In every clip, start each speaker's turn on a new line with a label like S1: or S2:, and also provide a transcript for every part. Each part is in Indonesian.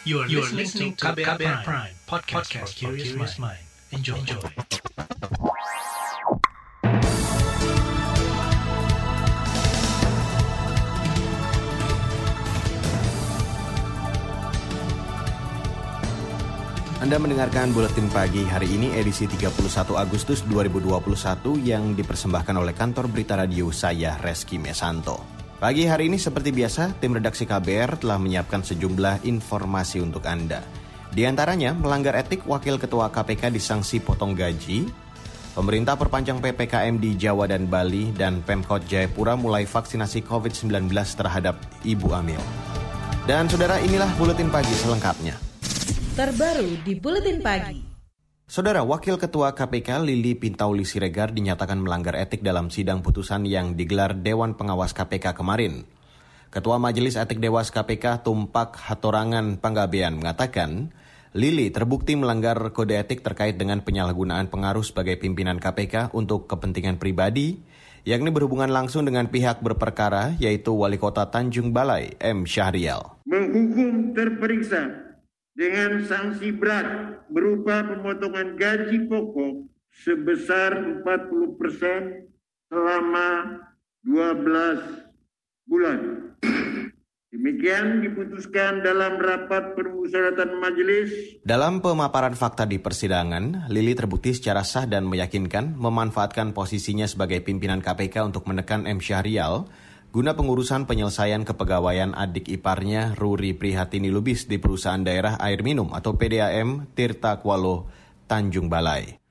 S1: You are, you are listening to KBR, KBR Prime, Prime podcast, podcast for curious mind. Enjoy. Enjoy.
S2: Anda mendengarkan Buletin Pagi hari ini edisi 31 Agustus 2021 yang dipersembahkan oleh kantor berita radio saya Reski Mesanto. Pagi hari ini seperti biasa, tim redaksi KBR telah menyiapkan sejumlah informasi untuk Anda. Di antaranya, melanggar etik Wakil Ketua KPK disangsi potong gaji, pemerintah perpanjang PPKM di Jawa dan Bali, dan Pemkot Jayapura mulai vaksinasi COVID-19 terhadap Ibu Amil. Dan saudara inilah Buletin Pagi selengkapnya.
S3: Terbaru di Buletin Pagi.
S2: Saudara Wakil Ketua KPK Lili Pintauli Siregar dinyatakan melanggar etik dalam sidang putusan yang digelar Dewan Pengawas KPK kemarin. Ketua Majelis Etik Dewas KPK Tumpak Hatorangan Panggabean mengatakan, Lili terbukti melanggar kode etik terkait dengan penyalahgunaan pengaruh sebagai pimpinan KPK untuk kepentingan pribadi, yakni berhubungan langsung dengan pihak berperkara yaitu Wali Kota Tanjung Balai M. Syahrial.
S4: Menghukum terperiksa dengan sanksi berat berupa pemotongan gaji pokok sebesar 40 persen selama 12 bulan. Demikian diputuskan dalam rapat permusyawaratan majelis.
S2: Dalam pemaparan fakta di persidangan, Lili terbukti secara sah dan meyakinkan memanfaatkan posisinya sebagai pimpinan KPK untuk menekan M. Syahrial guna pengurusan penyelesaian kepegawaian adik iparnya Ruri Prihatini Lubis di perusahaan daerah air minum atau PDAM Tirta Kualo, Tanjung Balai.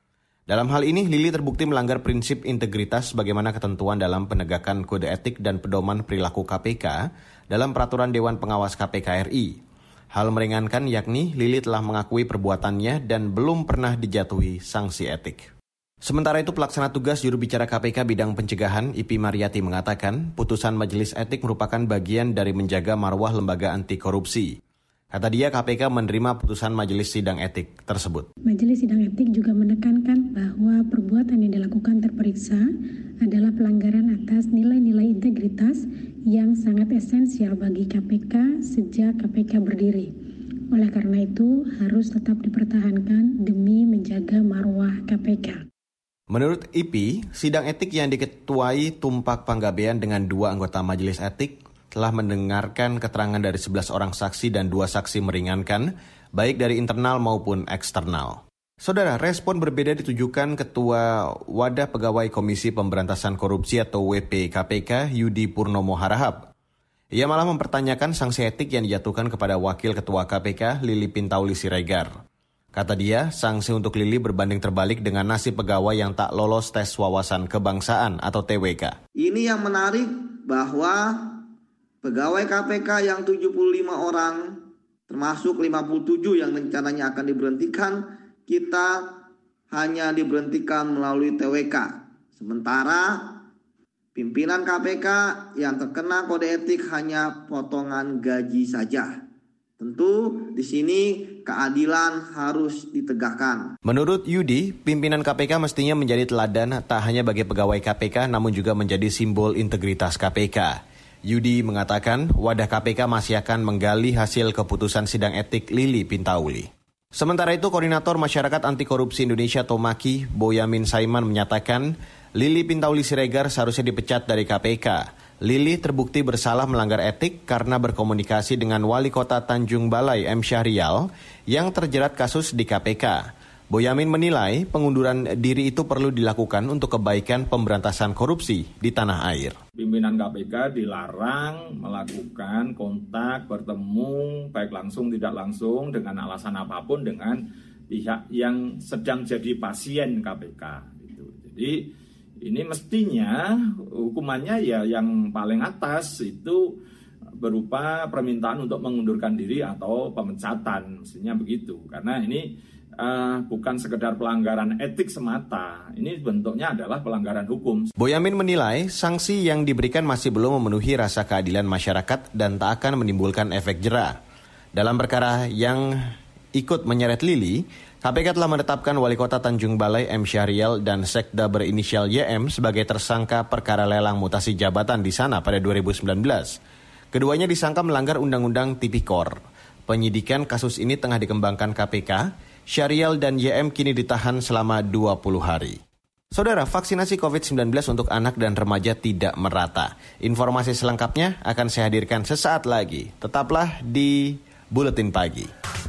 S2: Dalam hal ini, Lili terbukti melanggar prinsip integritas bagaimana ketentuan dalam penegakan kode etik dan pedoman perilaku KPK dalam peraturan Dewan Pengawas KPK RI. Hal meringankan yakni Lili telah mengakui perbuatannya dan belum pernah dijatuhi sanksi etik. Sementara itu pelaksana tugas juru bicara KPK bidang pencegahan Ipi Mariati mengatakan putusan majelis etik merupakan bagian dari menjaga marwah lembaga anti korupsi. Kata dia KPK menerima putusan majelis sidang etik tersebut.
S5: Majelis sidang etik juga menekankan bahwa perbuatan yang dilakukan terperiksa adalah pelanggaran atas nilai-nilai integritas yang sangat esensial bagi KPK sejak KPK berdiri. Oleh karena itu harus tetap dipertahankan demi menjaga marwah KPK.
S2: Menurut IPI, sidang etik yang diketuai Tumpak Panggabean dengan dua anggota majelis etik telah mendengarkan keterangan dari 11 orang saksi dan dua saksi meringankan, baik dari internal maupun eksternal. Saudara, respon berbeda ditujukan Ketua Wadah Pegawai Komisi Pemberantasan Korupsi atau WPKPK Yudi Purnomo Harahap. Ia malah mempertanyakan sanksi etik yang dijatuhkan kepada Wakil Ketua KPK Lili Pintauli Siregar. Kata dia, sanksi untuk Lili berbanding terbalik dengan nasib pegawai yang tak lolos tes wawasan kebangsaan atau TWK.
S6: Ini yang menarik bahwa pegawai KPK yang 75 orang termasuk 57 yang rencananya akan diberhentikan, kita hanya diberhentikan melalui TWK. Sementara pimpinan KPK yang terkena kode etik hanya potongan gaji saja. Tentu di sini keadilan harus ditegakkan.
S2: Menurut Yudi, pimpinan KPK mestinya menjadi teladan tak hanya bagi pegawai KPK namun juga menjadi simbol integritas KPK. Yudi mengatakan wadah KPK masih akan menggali hasil keputusan sidang etik Lili Pintauli. Sementara itu, Koordinator Masyarakat Anti Korupsi Indonesia Tomaki, Boyamin Saiman menyatakan Lili Pintauli Siregar seharusnya dipecat dari KPK. Lili terbukti bersalah melanggar etik karena berkomunikasi dengan wali kota Tanjung Balai M. Syahrial yang terjerat kasus di KPK. Boyamin menilai pengunduran diri itu perlu dilakukan untuk kebaikan pemberantasan korupsi di tanah air.
S7: Pimpinan KPK dilarang melakukan kontak, bertemu, baik langsung tidak langsung dengan alasan apa pun dengan pihak yang sedang jadi pasien KPK. Gitu. Jadi ini mestinya hukumannya ya yang paling atas itu berupa permintaan untuk mengundurkan diri atau pemecatan mestinya begitu karena ini uh, bukan sekedar pelanggaran etik semata ini bentuknya adalah pelanggaran hukum.
S2: Boyamin menilai sanksi yang diberikan masih belum memenuhi rasa keadilan masyarakat dan tak akan menimbulkan efek jerah. Dalam perkara yang ikut menyeret Lili, KPK telah menetapkan Wali Kota Tanjung Balai M. Syahrial dan Sekda berinisial YM sebagai tersangka perkara lelang mutasi jabatan di sana pada 2019. Keduanya disangka melanggar Undang-Undang Tipikor. Penyidikan kasus ini tengah dikembangkan KPK. Syarial dan YM kini ditahan selama 20 hari. Saudara, vaksinasi COVID-19 untuk anak dan remaja tidak merata. Informasi selengkapnya akan saya hadirkan sesaat lagi. Tetaplah di Buletin Pagi.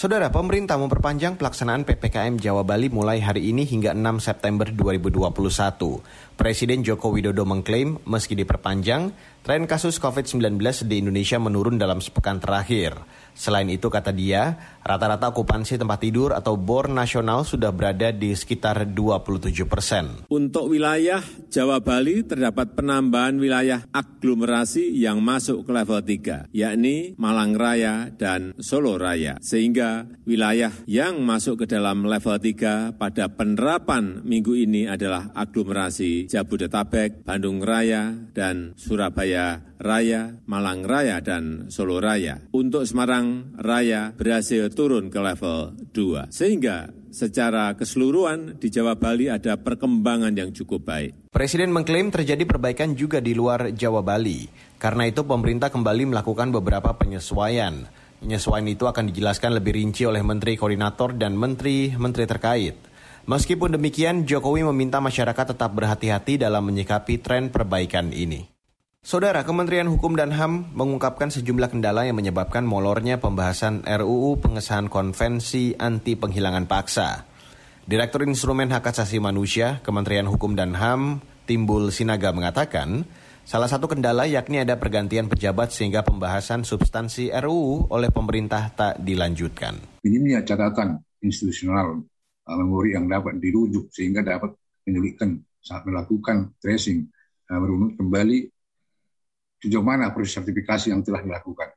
S2: Saudara, pemerintah memperpanjang pelaksanaan PPKM Jawa Bali mulai hari ini hingga 6 September 2021. Presiden Joko Widodo mengklaim meski diperpanjang, tren kasus COVID-19 di Indonesia menurun dalam sepekan terakhir. Selain itu, kata dia, rata-rata okupansi tempat tidur atau bor nasional sudah berada di sekitar 27 persen.
S8: Untuk wilayah Jawa Bali terdapat penambahan wilayah aglomerasi yang masuk ke level 3, yakni Malang Raya dan Solo Raya. Sehingga wilayah yang masuk ke dalam level 3 pada penerapan minggu ini adalah aglomerasi Jabodetabek, Bandung Raya, dan Surabaya Raya, Malang Raya, dan Solo Raya. Untuk Semarang Raya berhasil turun ke level 2. Sehingga secara keseluruhan di Jawa Bali ada perkembangan yang cukup baik.
S2: Presiden mengklaim terjadi perbaikan juga di luar Jawa Bali. Karena itu pemerintah kembali melakukan beberapa penyesuaian. Penyesuaian itu akan dijelaskan lebih rinci oleh Menteri Koordinator dan Menteri-Menteri terkait. Meskipun demikian, Jokowi meminta masyarakat tetap berhati-hati dalam menyikapi tren perbaikan ini. Saudara Kementerian Hukum dan HAM mengungkapkan sejumlah kendala yang menyebabkan molornya pembahasan RUU pengesahan konvensi anti penghilangan paksa. Direktur Instrumen Hak Asasi Manusia Kementerian Hukum dan HAM Timbul Sinaga mengatakan, salah satu kendala yakni ada pergantian pejabat sehingga pembahasan substansi RUU oleh pemerintah tak dilanjutkan.
S9: Minimnya catatan institusional uh, memori yang dapat dirujuk sehingga dapat menyulitkan saat melakukan tracing, uh, merunut kembali sejauh mana proses sertifikasi yang telah dilakukan.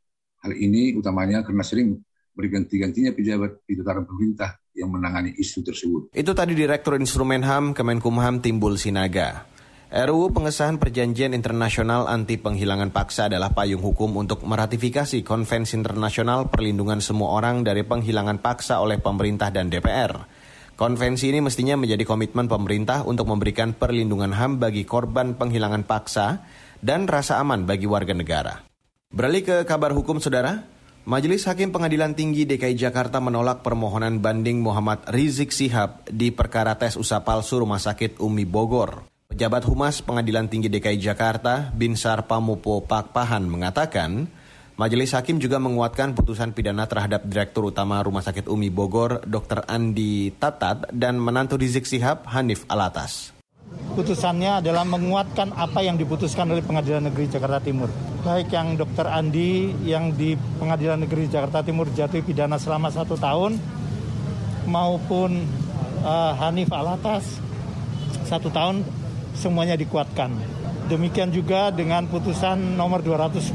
S9: Hal ini utamanya karena sering berganti-gantinya pejabat di tataran pemerintah yang menangani isu tersebut.
S2: Itu tadi Direktur Instrumen HAM Kemenkumham Timbul Sinaga. RUU pengesahan perjanjian internasional anti penghilangan paksa adalah payung hukum untuk meratifikasi Konvensi Internasional Perlindungan Semua Orang dari Penghilangan Paksa oleh pemerintah dan DPR. Konvensi ini mestinya menjadi komitmen pemerintah untuk memberikan perlindungan HAM bagi korban penghilangan paksa dan rasa aman bagi warga negara. Beralih ke kabar hukum saudara, Majelis Hakim Pengadilan Tinggi DKI Jakarta menolak permohonan banding Muhammad Rizik Sihab di perkara tes usaha palsu Rumah Sakit Umi Bogor. Pejabat Humas Pengadilan Tinggi DKI Jakarta, Binsar Pamupo Pakpahan mengatakan, Majelis Hakim juga menguatkan putusan pidana terhadap Direktur Utama Rumah Sakit Umi Bogor, Dr. Andi Tatat, dan menantu Rizik Sihab, Hanif Alatas.
S10: Putusannya adalah menguatkan apa yang diputuskan oleh Pengadilan Negeri Jakarta Timur. Baik yang Dr. Andi yang di Pengadilan Negeri Jakarta Timur jatuh pidana selama satu tahun, maupun uh, Hanif Alatas satu tahun semuanya dikuatkan. Demikian juga dengan putusan nomor 210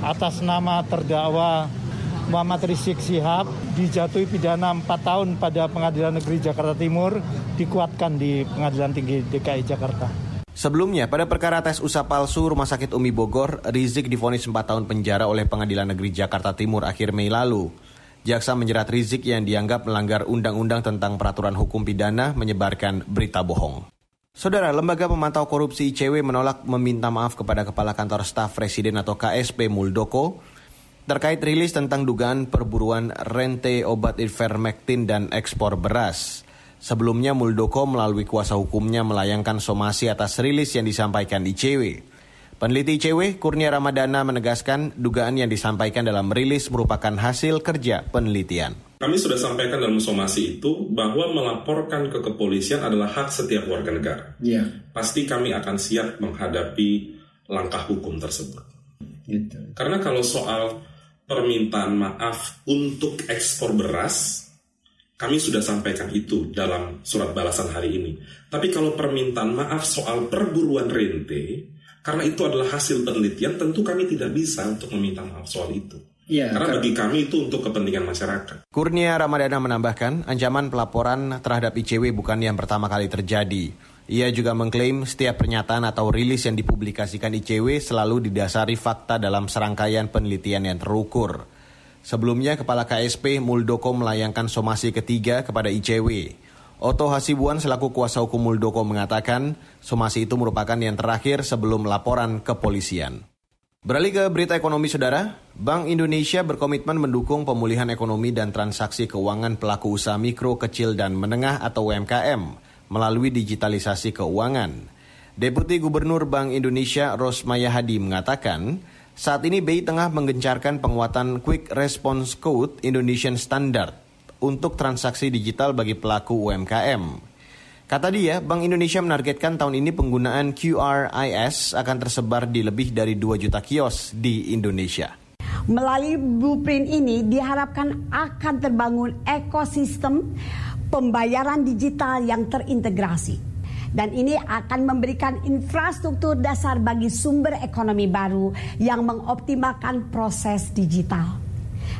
S10: atas nama terdakwa Muhammad Rizik Sihab dijatuhi pidana 4 tahun pada Pengadilan Negeri Jakarta Timur dikuatkan di Pengadilan Tinggi DKI Jakarta.
S2: Sebelumnya, pada perkara tes usaha palsu Rumah Sakit Umi Bogor, Rizik difonis 4 tahun penjara oleh Pengadilan Negeri Jakarta Timur akhir Mei lalu. Jaksa menjerat Rizik yang dianggap melanggar undang-undang tentang peraturan hukum pidana menyebarkan berita bohong. Saudara, Lembaga Pemantau Korupsi ICW menolak meminta maaf kepada Kepala Kantor Staf Presiden atau KSP Muldoko terkait rilis tentang dugaan perburuan rente obat ivermectin dan ekspor beras. Sebelumnya Muldoko melalui kuasa hukumnya melayangkan somasi atas rilis yang disampaikan ICW. Peneliti ICW, Kurnia Ramadana menegaskan dugaan yang disampaikan dalam rilis merupakan hasil kerja penelitian.
S11: Kami sudah sampaikan dalam somasi itu bahwa melaporkan ke kepolisian adalah hak setiap warga negara.
S12: Iya.
S11: Pasti kami akan siap menghadapi langkah hukum tersebut.
S12: Gitu.
S11: Karena kalau soal permintaan maaf untuk ekspor beras, kami sudah sampaikan itu dalam surat balasan hari ini. Tapi kalau permintaan maaf soal perburuan rente, karena itu adalah hasil penelitian, tentu kami tidak bisa untuk meminta maaf soal itu. Ya, Karena bagi kami itu untuk kepentingan masyarakat.
S2: Kurnia Ramadana menambahkan, ancaman pelaporan terhadap ICW bukan yang pertama kali terjadi. Ia juga mengklaim setiap pernyataan atau rilis yang dipublikasikan ICW selalu didasari fakta dalam serangkaian penelitian yang terukur. Sebelumnya, Kepala KSP Muldoko melayangkan somasi ketiga kepada ICW. Oto Hasibuan selaku kuasa hukum Muldoko mengatakan somasi itu merupakan yang terakhir sebelum laporan kepolisian. Beralih ke berita ekonomi saudara, Bank Indonesia berkomitmen mendukung pemulihan ekonomi dan transaksi keuangan pelaku usaha mikro, kecil, dan menengah atau UMKM melalui digitalisasi keuangan. Deputi Gubernur Bank Indonesia Rosmaya Hadi mengatakan, saat ini BI tengah menggencarkan penguatan Quick Response Code Indonesian Standard untuk transaksi digital bagi pelaku UMKM. Kata dia, Bank Indonesia menargetkan tahun ini penggunaan QRIS akan tersebar di lebih dari 2 juta kios di Indonesia.
S12: Melalui blueprint ini diharapkan akan terbangun ekosistem pembayaran digital yang terintegrasi. Dan ini akan memberikan infrastruktur dasar bagi sumber ekonomi baru yang mengoptimalkan proses digital.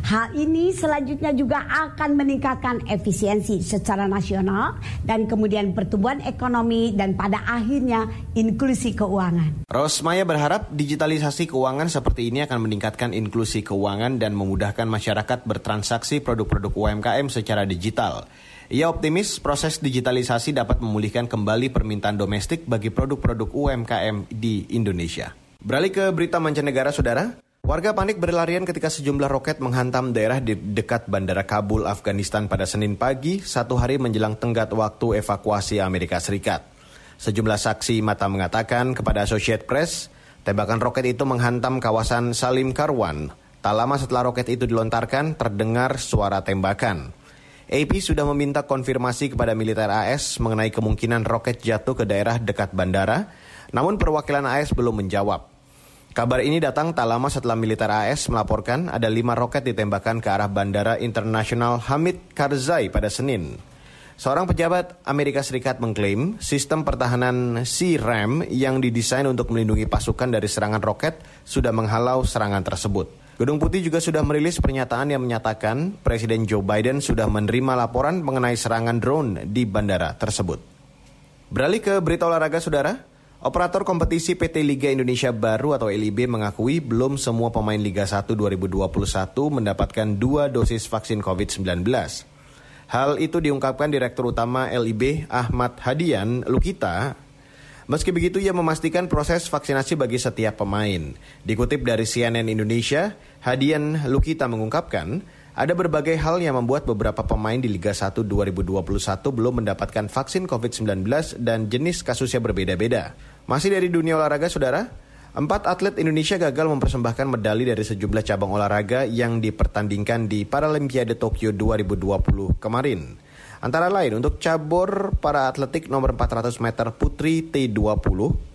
S12: Hal ini selanjutnya juga akan meningkatkan efisiensi secara nasional dan kemudian pertumbuhan ekonomi dan pada akhirnya inklusi keuangan.
S2: Rosmaya berharap digitalisasi keuangan seperti ini akan meningkatkan inklusi keuangan dan memudahkan masyarakat bertransaksi produk-produk UMKM secara digital. Ia optimis proses digitalisasi dapat memulihkan kembali permintaan domestik bagi produk-produk UMKM di Indonesia. Beralih ke berita mancanegara, saudara. Warga panik berlarian ketika sejumlah roket menghantam daerah di dekat Bandara Kabul, Afghanistan pada Senin pagi, satu hari menjelang tenggat waktu evakuasi Amerika Serikat. Sejumlah saksi mata mengatakan kepada Associated Press, tembakan roket itu menghantam kawasan Salim Karwan. Tak lama setelah roket itu dilontarkan, terdengar suara tembakan. AP sudah meminta konfirmasi kepada militer AS mengenai kemungkinan roket jatuh ke daerah dekat bandara, namun perwakilan AS belum menjawab. Kabar ini datang tak lama setelah militer AS melaporkan ada lima roket ditembakkan ke arah Bandara Internasional Hamid Karzai pada Senin. Seorang pejabat Amerika Serikat mengklaim sistem pertahanan C-RAM yang didesain untuk melindungi pasukan dari serangan roket sudah menghalau serangan tersebut. Gedung Putih juga sudah merilis pernyataan yang menyatakan Presiden Joe Biden sudah menerima laporan mengenai serangan drone di bandara tersebut. Beralih ke berita olahraga, saudara. Operator kompetisi PT Liga Indonesia Baru atau LIB mengakui belum semua pemain Liga 1 2021 mendapatkan dua dosis vaksin COVID-19. Hal itu diungkapkan Direktur Utama LIB Ahmad Hadian Lukita. Meski begitu ia memastikan proses vaksinasi bagi setiap pemain. Dikutip dari CNN Indonesia, Hadian Lukita mengungkapkan, ada berbagai hal yang membuat beberapa pemain di Liga 1 2021 belum mendapatkan vaksin COVID-19 dan jenis kasusnya berbeda-beda. Masih dari dunia olahraga, saudara. Empat atlet Indonesia gagal mempersembahkan medali dari sejumlah cabang olahraga yang dipertandingkan di Paralimpiade Tokyo 2020 kemarin. Antara lain untuk cabur para atletik nomor 400 meter putri T20.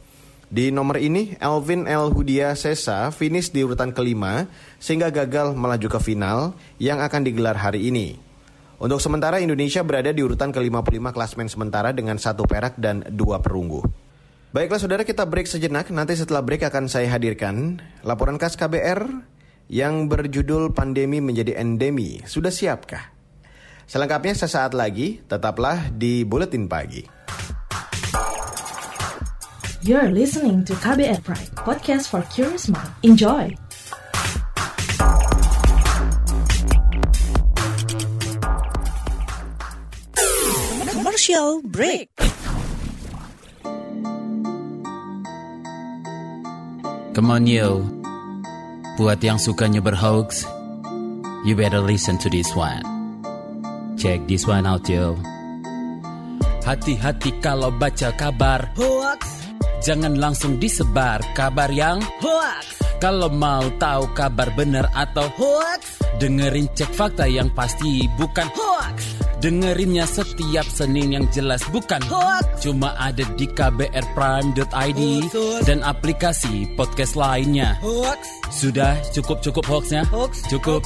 S2: Di nomor ini, Elvin El Hudia Sesa finish di urutan kelima sehingga gagal melaju ke final yang akan digelar hari ini. Untuk sementara Indonesia berada di urutan ke-55 klasmen sementara dengan satu perak dan dua perunggu. Baiklah saudara kita break sejenak, nanti setelah break akan saya hadirkan laporan khas KBR yang berjudul Pandemi Menjadi Endemi. Sudah siapkah? Selengkapnya sesaat lagi, tetaplah di Buletin Pagi.
S3: You're listening to KBR Pride, podcast for curious mind. Enjoy!
S13: Commercial break.
S14: Come on yo, buat yang sukanya berhoax, you better listen to this one. Check this one out yo. Hati-hati kalau baca kabar
S13: hoax,
S14: jangan langsung disebar kabar yang
S13: hoax.
S14: Kalau mau tahu kabar benar atau
S13: hoax,
S14: dengerin cek fakta yang pasti bukan
S13: hoax.
S14: Dengerinnya setiap Senin yang jelas bukan
S13: hoax.
S14: Cuma ada di kbrprime.id dan aplikasi podcast lainnya.
S13: Hoax.
S14: Sudah cukup-cukup hoaxnya?
S13: Hoax.
S14: Cukup.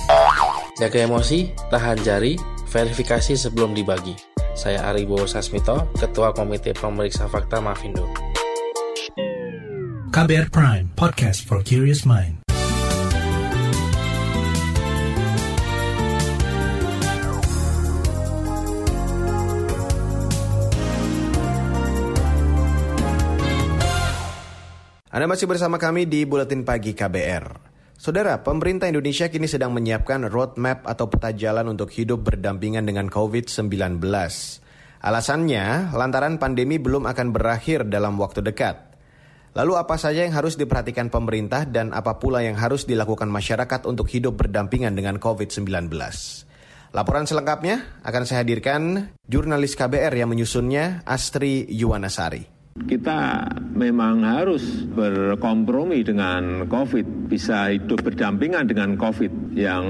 S15: Jaga emosi, tahan jari, Verifikasi sebelum dibagi. Saya Aribo Sasmito, Ketua Komite Pemeriksa Fakta Mafindo.
S1: KBR Prime, podcast for curious mind.
S2: Anda masih bersama kami di Buletin Pagi KBR. Saudara, pemerintah Indonesia kini sedang menyiapkan roadmap atau peta jalan untuk hidup berdampingan dengan COVID-19. Alasannya, lantaran pandemi belum akan berakhir dalam waktu dekat. Lalu apa saja yang harus diperhatikan pemerintah dan apa pula yang harus dilakukan masyarakat untuk hidup berdampingan dengan COVID-19? Laporan selengkapnya akan saya hadirkan jurnalis KBR yang menyusunnya, Astri Yuwanasari
S8: kita memang harus berkompromi dengan COVID, bisa hidup berdampingan dengan COVID. Yang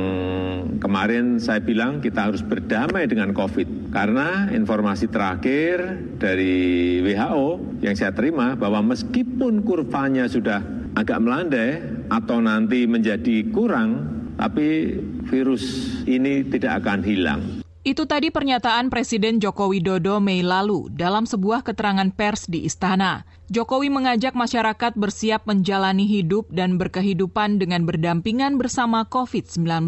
S8: kemarin saya bilang kita harus berdamai dengan COVID. Karena informasi terakhir dari WHO yang saya terima bahwa meskipun kurvanya sudah agak melandai atau nanti menjadi kurang, tapi virus ini tidak akan hilang.
S13: Itu tadi pernyataan Presiden Joko Widodo Mei lalu dalam sebuah keterangan pers di istana. Jokowi mengajak masyarakat bersiap menjalani hidup dan berkehidupan dengan berdampingan bersama COVID-19.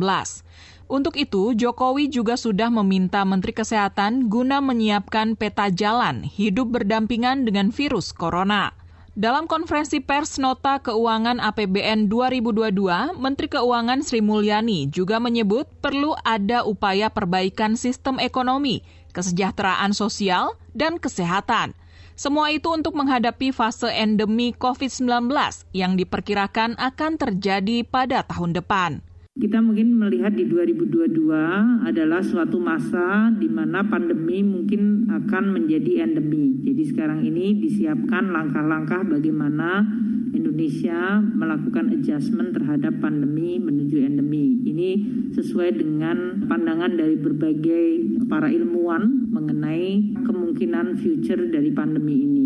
S13: Untuk itu, Jokowi juga sudah meminta Menteri Kesehatan guna menyiapkan peta jalan hidup berdampingan dengan virus corona. Dalam konferensi pers Nota Keuangan APBN 2022, Menteri Keuangan Sri Mulyani juga menyebut perlu ada upaya perbaikan sistem ekonomi, kesejahteraan sosial, dan kesehatan. Semua itu untuk menghadapi fase endemi COVID-19 yang diperkirakan akan terjadi pada tahun depan.
S16: Kita mungkin melihat di 2022 adalah suatu masa di mana pandemi mungkin akan menjadi endemi. Jadi sekarang ini disiapkan langkah-langkah bagaimana Indonesia melakukan adjustment terhadap pandemi menuju endemi. Ini sesuai dengan pandangan dari berbagai para ilmuwan mengenai kemungkinan future dari pandemi ini.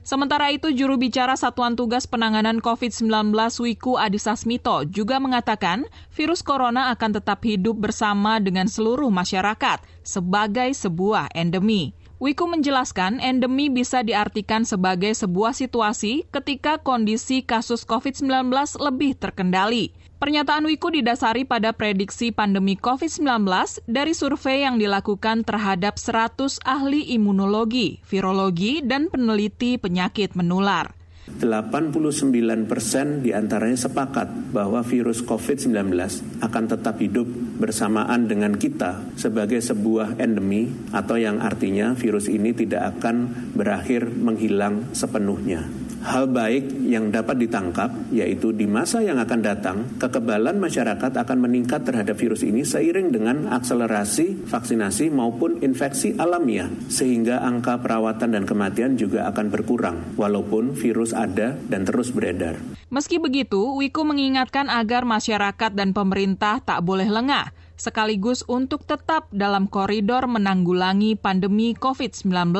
S13: Sementara itu, juru bicara Satuan Tugas Penanganan COVID-19 Wiku Adhisa Smito juga mengatakan virus corona akan tetap hidup bersama dengan seluruh masyarakat sebagai sebuah endemi. Wiku menjelaskan endemi bisa diartikan sebagai sebuah situasi ketika kondisi kasus COVID-19 lebih terkendali. Pernyataan Wiku didasari pada prediksi pandemi COVID-19 dari survei yang dilakukan terhadap 100 ahli imunologi, virologi, dan peneliti penyakit menular.
S17: 89 persen di antaranya sepakat bahwa virus COVID-19 akan tetap hidup bersamaan dengan kita sebagai sebuah endemi atau yang artinya virus ini tidak akan berakhir menghilang sepenuhnya. Hal baik yang dapat ditangkap yaitu di masa yang akan datang kekebalan masyarakat akan meningkat terhadap virus ini seiring dengan akselerasi vaksinasi maupun infeksi alamiah sehingga angka perawatan dan kematian juga akan berkurang walaupun virus ada dan terus beredar.
S13: Meski begitu, Wiku mengingatkan agar masyarakat dan pemerintah tak boleh lengah sekaligus untuk tetap dalam koridor menanggulangi pandemi COVID-19.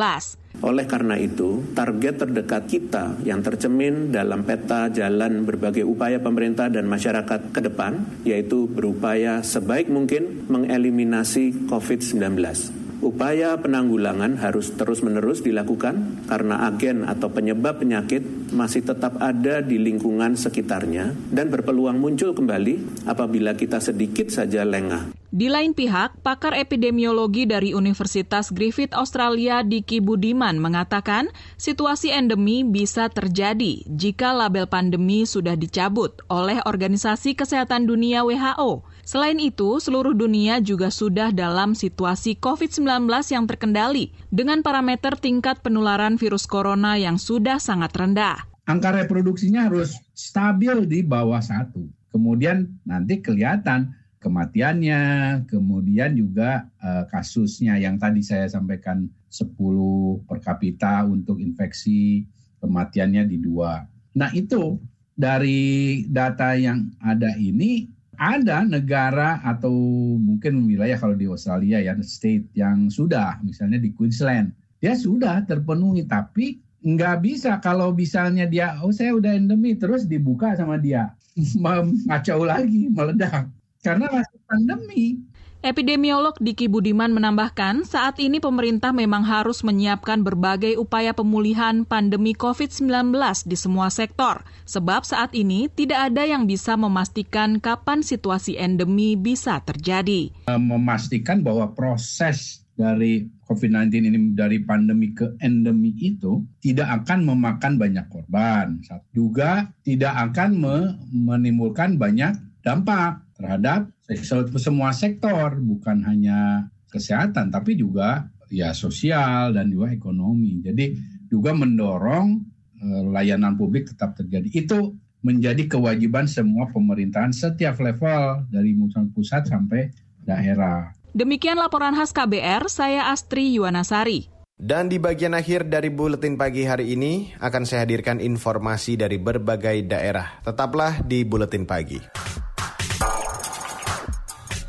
S17: Oleh karena itu, target terdekat kita yang tercemin dalam peta jalan berbagai upaya pemerintah dan masyarakat ke depan, yaitu berupaya sebaik mungkin mengeliminasi COVID-19. Upaya penanggulangan harus terus-menerus dilakukan karena agen atau penyebab penyakit masih tetap ada di lingkungan sekitarnya dan berpeluang muncul kembali apabila kita sedikit saja lengah.
S13: Di lain pihak, pakar epidemiologi dari Universitas Griffith Australia Diki Budiman mengatakan situasi endemi bisa terjadi jika label pandemi sudah dicabut oleh Organisasi Kesehatan Dunia WHO. Selain itu, seluruh dunia juga sudah dalam situasi COVID-19 yang terkendali dengan parameter tingkat penularan virus corona yang sudah sangat rendah.
S18: Angka reproduksinya harus stabil di bawah satu. Kemudian nanti kelihatan kematiannya, kemudian juga uh, kasusnya yang tadi saya sampaikan 10 per kapita untuk infeksi, kematiannya di dua. Nah itu dari data yang ada ini ada negara atau mungkin wilayah kalau di Australia ya state yang sudah misalnya di Queensland. Dia sudah terpenuhi tapi nggak bisa. Kalau misalnya dia oh saya udah endemi terus dibuka sama dia. Ngacau lagi meledak. Karena masih pandemi.
S13: Epidemiolog Diki Budiman menambahkan, saat ini pemerintah memang harus menyiapkan berbagai upaya pemulihan pandemi COVID-19 di semua sektor, sebab saat ini tidak ada yang bisa memastikan kapan situasi endemi bisa terjadi.
S18: Memastikan bahwa proses dari COVID-19 ini dari pandemi ke endemi itu tidak akan memakan banyak korban. Juga tidak akan menimbulkan banyak dampak terhadap semua sektor, bukan hanya kesehatan tapi juga ya sosial dan juga ekonomi. Jadi juga mendorong eh, layanan publik tetap terjadi. Itu menjadi kewajiban semua pemerintahan setiap level dari pusat sampai daerah.
S13: Demikian laporan khas KBR, saya Astri Yuwanasari.
S2: Dan di bagian akhir dari buletin pagi hari ini akan saya hadirkan informasi dari berbagai daerah. Tetaplah di buletin pagi.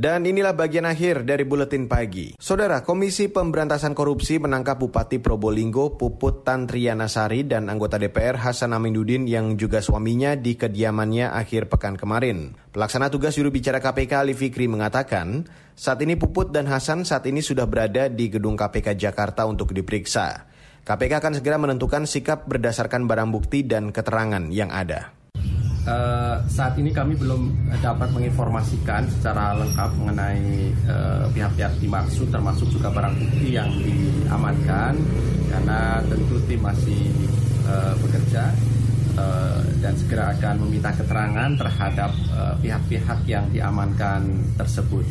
S2: Dan inilah bagian akhir dari buletin pagi. Saudara, Komisi Pemberantasan Korupsi menangkap Bupati Probolinggo Puput Tantrianasari dan anggota DPR Hasan Aminuddin yang juga suaminya di kediamannya akhir pekan kemarin. Pelaksana tugas juru bicara KPK Ali Fikri mengatakan, saat ini Puput dan Hasan saat ini sudah berada di gedung KPK Jakarta untuk diperiksa. KPK akan segera menentukan sikap berdasarkan barang bukti dan keterangan yang ada.
S19: Uh, saat ini kami belum dapat menginformasikan secara lengkap mengenai uh, pihak-pihak dimaksud termasuk juga barang bukti yang diamankan karena tentu tim masih uh, bekerja uh, dan segera akan meminta keterangan terhadap pihak-pihak uh, yang diamankan tersebut.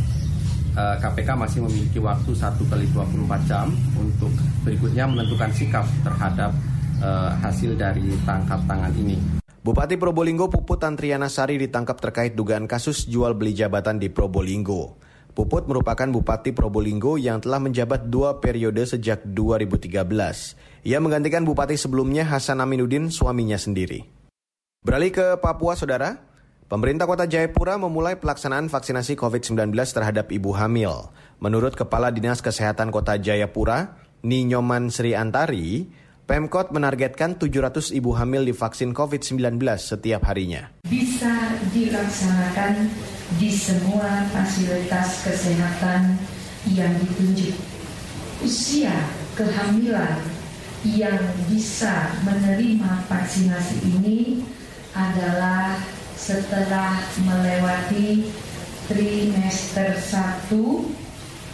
S19: Uh, KPK masih memiliki waktu 1 kali 24 jam untuk berikutnya menentukan sikap terhadap uh, hasil dari tangkap tangan ini.
S2: Bupati Probolinggo Puput Antriana Sari ditangkap terkait dugaan kasus jual beli jabatan di Probolinggo. Puput merupakan Bupati Probolinggo yang telah menjabat dua periode sejak 2013. Ia menggantikan Bupati sebelumnya Hasan Aminuddin suaminya sendiri. Beralih ke Papua, Saudara. Pemerintah Kota Jayapura memulai pelaksanaan vaksinasi COVID-19 terhadap ibu hamil. Menurut Kepala Dinas Kesehatan Kota Jayapura, Ninyoman Sri Antari, Pemkot menargetkan 700 ibu hamil divaksin COVID-19 setiap harinya.
S20: Bisa dilaksanakan di semua fasilitas kesehatan yang ditunjuk. Usia kehamilan yang bisa menerima vaksinasi ini adalah setelah melewati trimester 1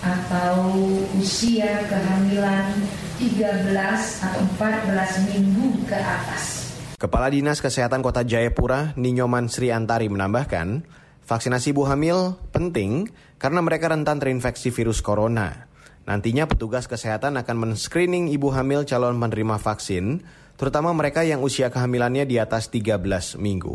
S20: atau usia kehamilan 13 atau 14 minggu ke atas.
S2: Kepala Dinas Kesehatan Kota Jayapura, Ninyoman Sri Antari menambahkan, vaksinasi ibu hamil penting karena mereka rentan terinfeksi virus corona. Nantinya petugas kesehatan akan men-screening ibu hamil calon penerima vaksin, terutama mereka yang usia kehamilannya di atas 13 minggu.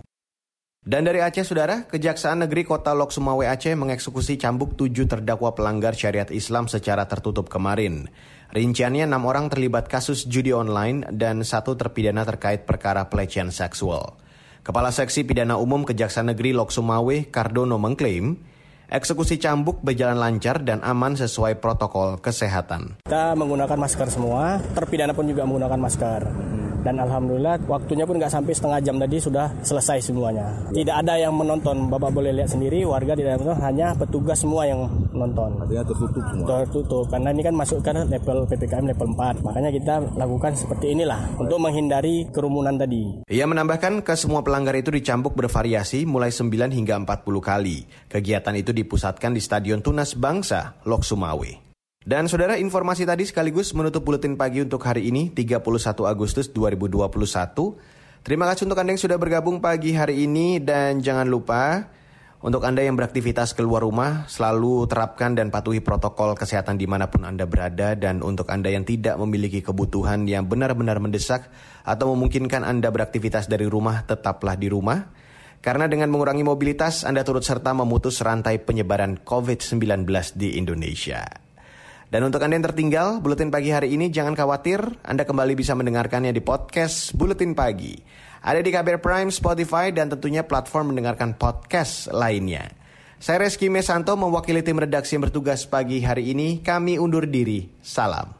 S2: Dan dari Aceh, Saudara, Kejaksaan Negeri Kota Lok Sumawe Aceh mengeksekusi cambuk tujuh terdakwa pelanggar syariat Islam secara tertutup kemarin. Rinciannya enam orang terlibat kasus judi online dan satu terpidana terkait perkara pelecehan seksual. Kepala Seksi Pidana Umum Kejaksaan Negeri Lok Sumawe, Cardono mengklaim, eksekusi cambuk berjalan lancar dan aman sesuai protokol kesehatan.
S21: Kita menggunakan masker semua, terpidana pun juga menggunakan masker dan alhamdulillah waktunya pun nggak sampai setengah jam tadi sudah selesai semuanya. Tidak ada yang menonton, Bapak boleh lihat sendiri warga tidak menonton, hanya petugas semua yang menonton.
S22: Artinya tertutup semua.
S21: Tertutup karena ini kan masuk ke level PPKM level 4. Makanya kita lakukan seperti inilah untuk menghindari kerumunan tadi.
S2: Ia menambahkan ke semua pelanggar itu dicambuk bervariasi mulai 9 hingga 40 kali. Kegiatan itu dipusatkan di Stadion Tunas Bangsa, Lok Sumawe. Dan saudara informasi tadi sekaligus menutup buletin pagi untuk hari ini 31 Agustus 2021. Terima kasih untuk Anda yang sudah bergabung pagi hari ini dan jangan lupa untuk Anda yang beraktivitas keluar rumah selalu terapkan dan patuhi protokol kesehatan di mana pun Anda berada dan untuk Anda yang tidak memiliki kebutuhan yang benar-benar mendesak atau memungkinkan Anda beraktivitas dari rumah tetaplah di rumah. Karena dengan mengurangi mobilitas, Anda turut serta memutus rantai penyebaran COVID-19 di Indonesia. Dan untuk Anda yang tertinggal, Buletin Pagi hari ini jangan khawatir, Anda kembali bisa mendengarkannya di podcast Buletin Pagi. Ada di KBR Prime, Spotify, dan tentunya platform mendengarkan podcast lainnya. Saya Reski Mesanto mewakili tim redaksi yang bertugas pagi hari ini. Kami undur diri. Salam.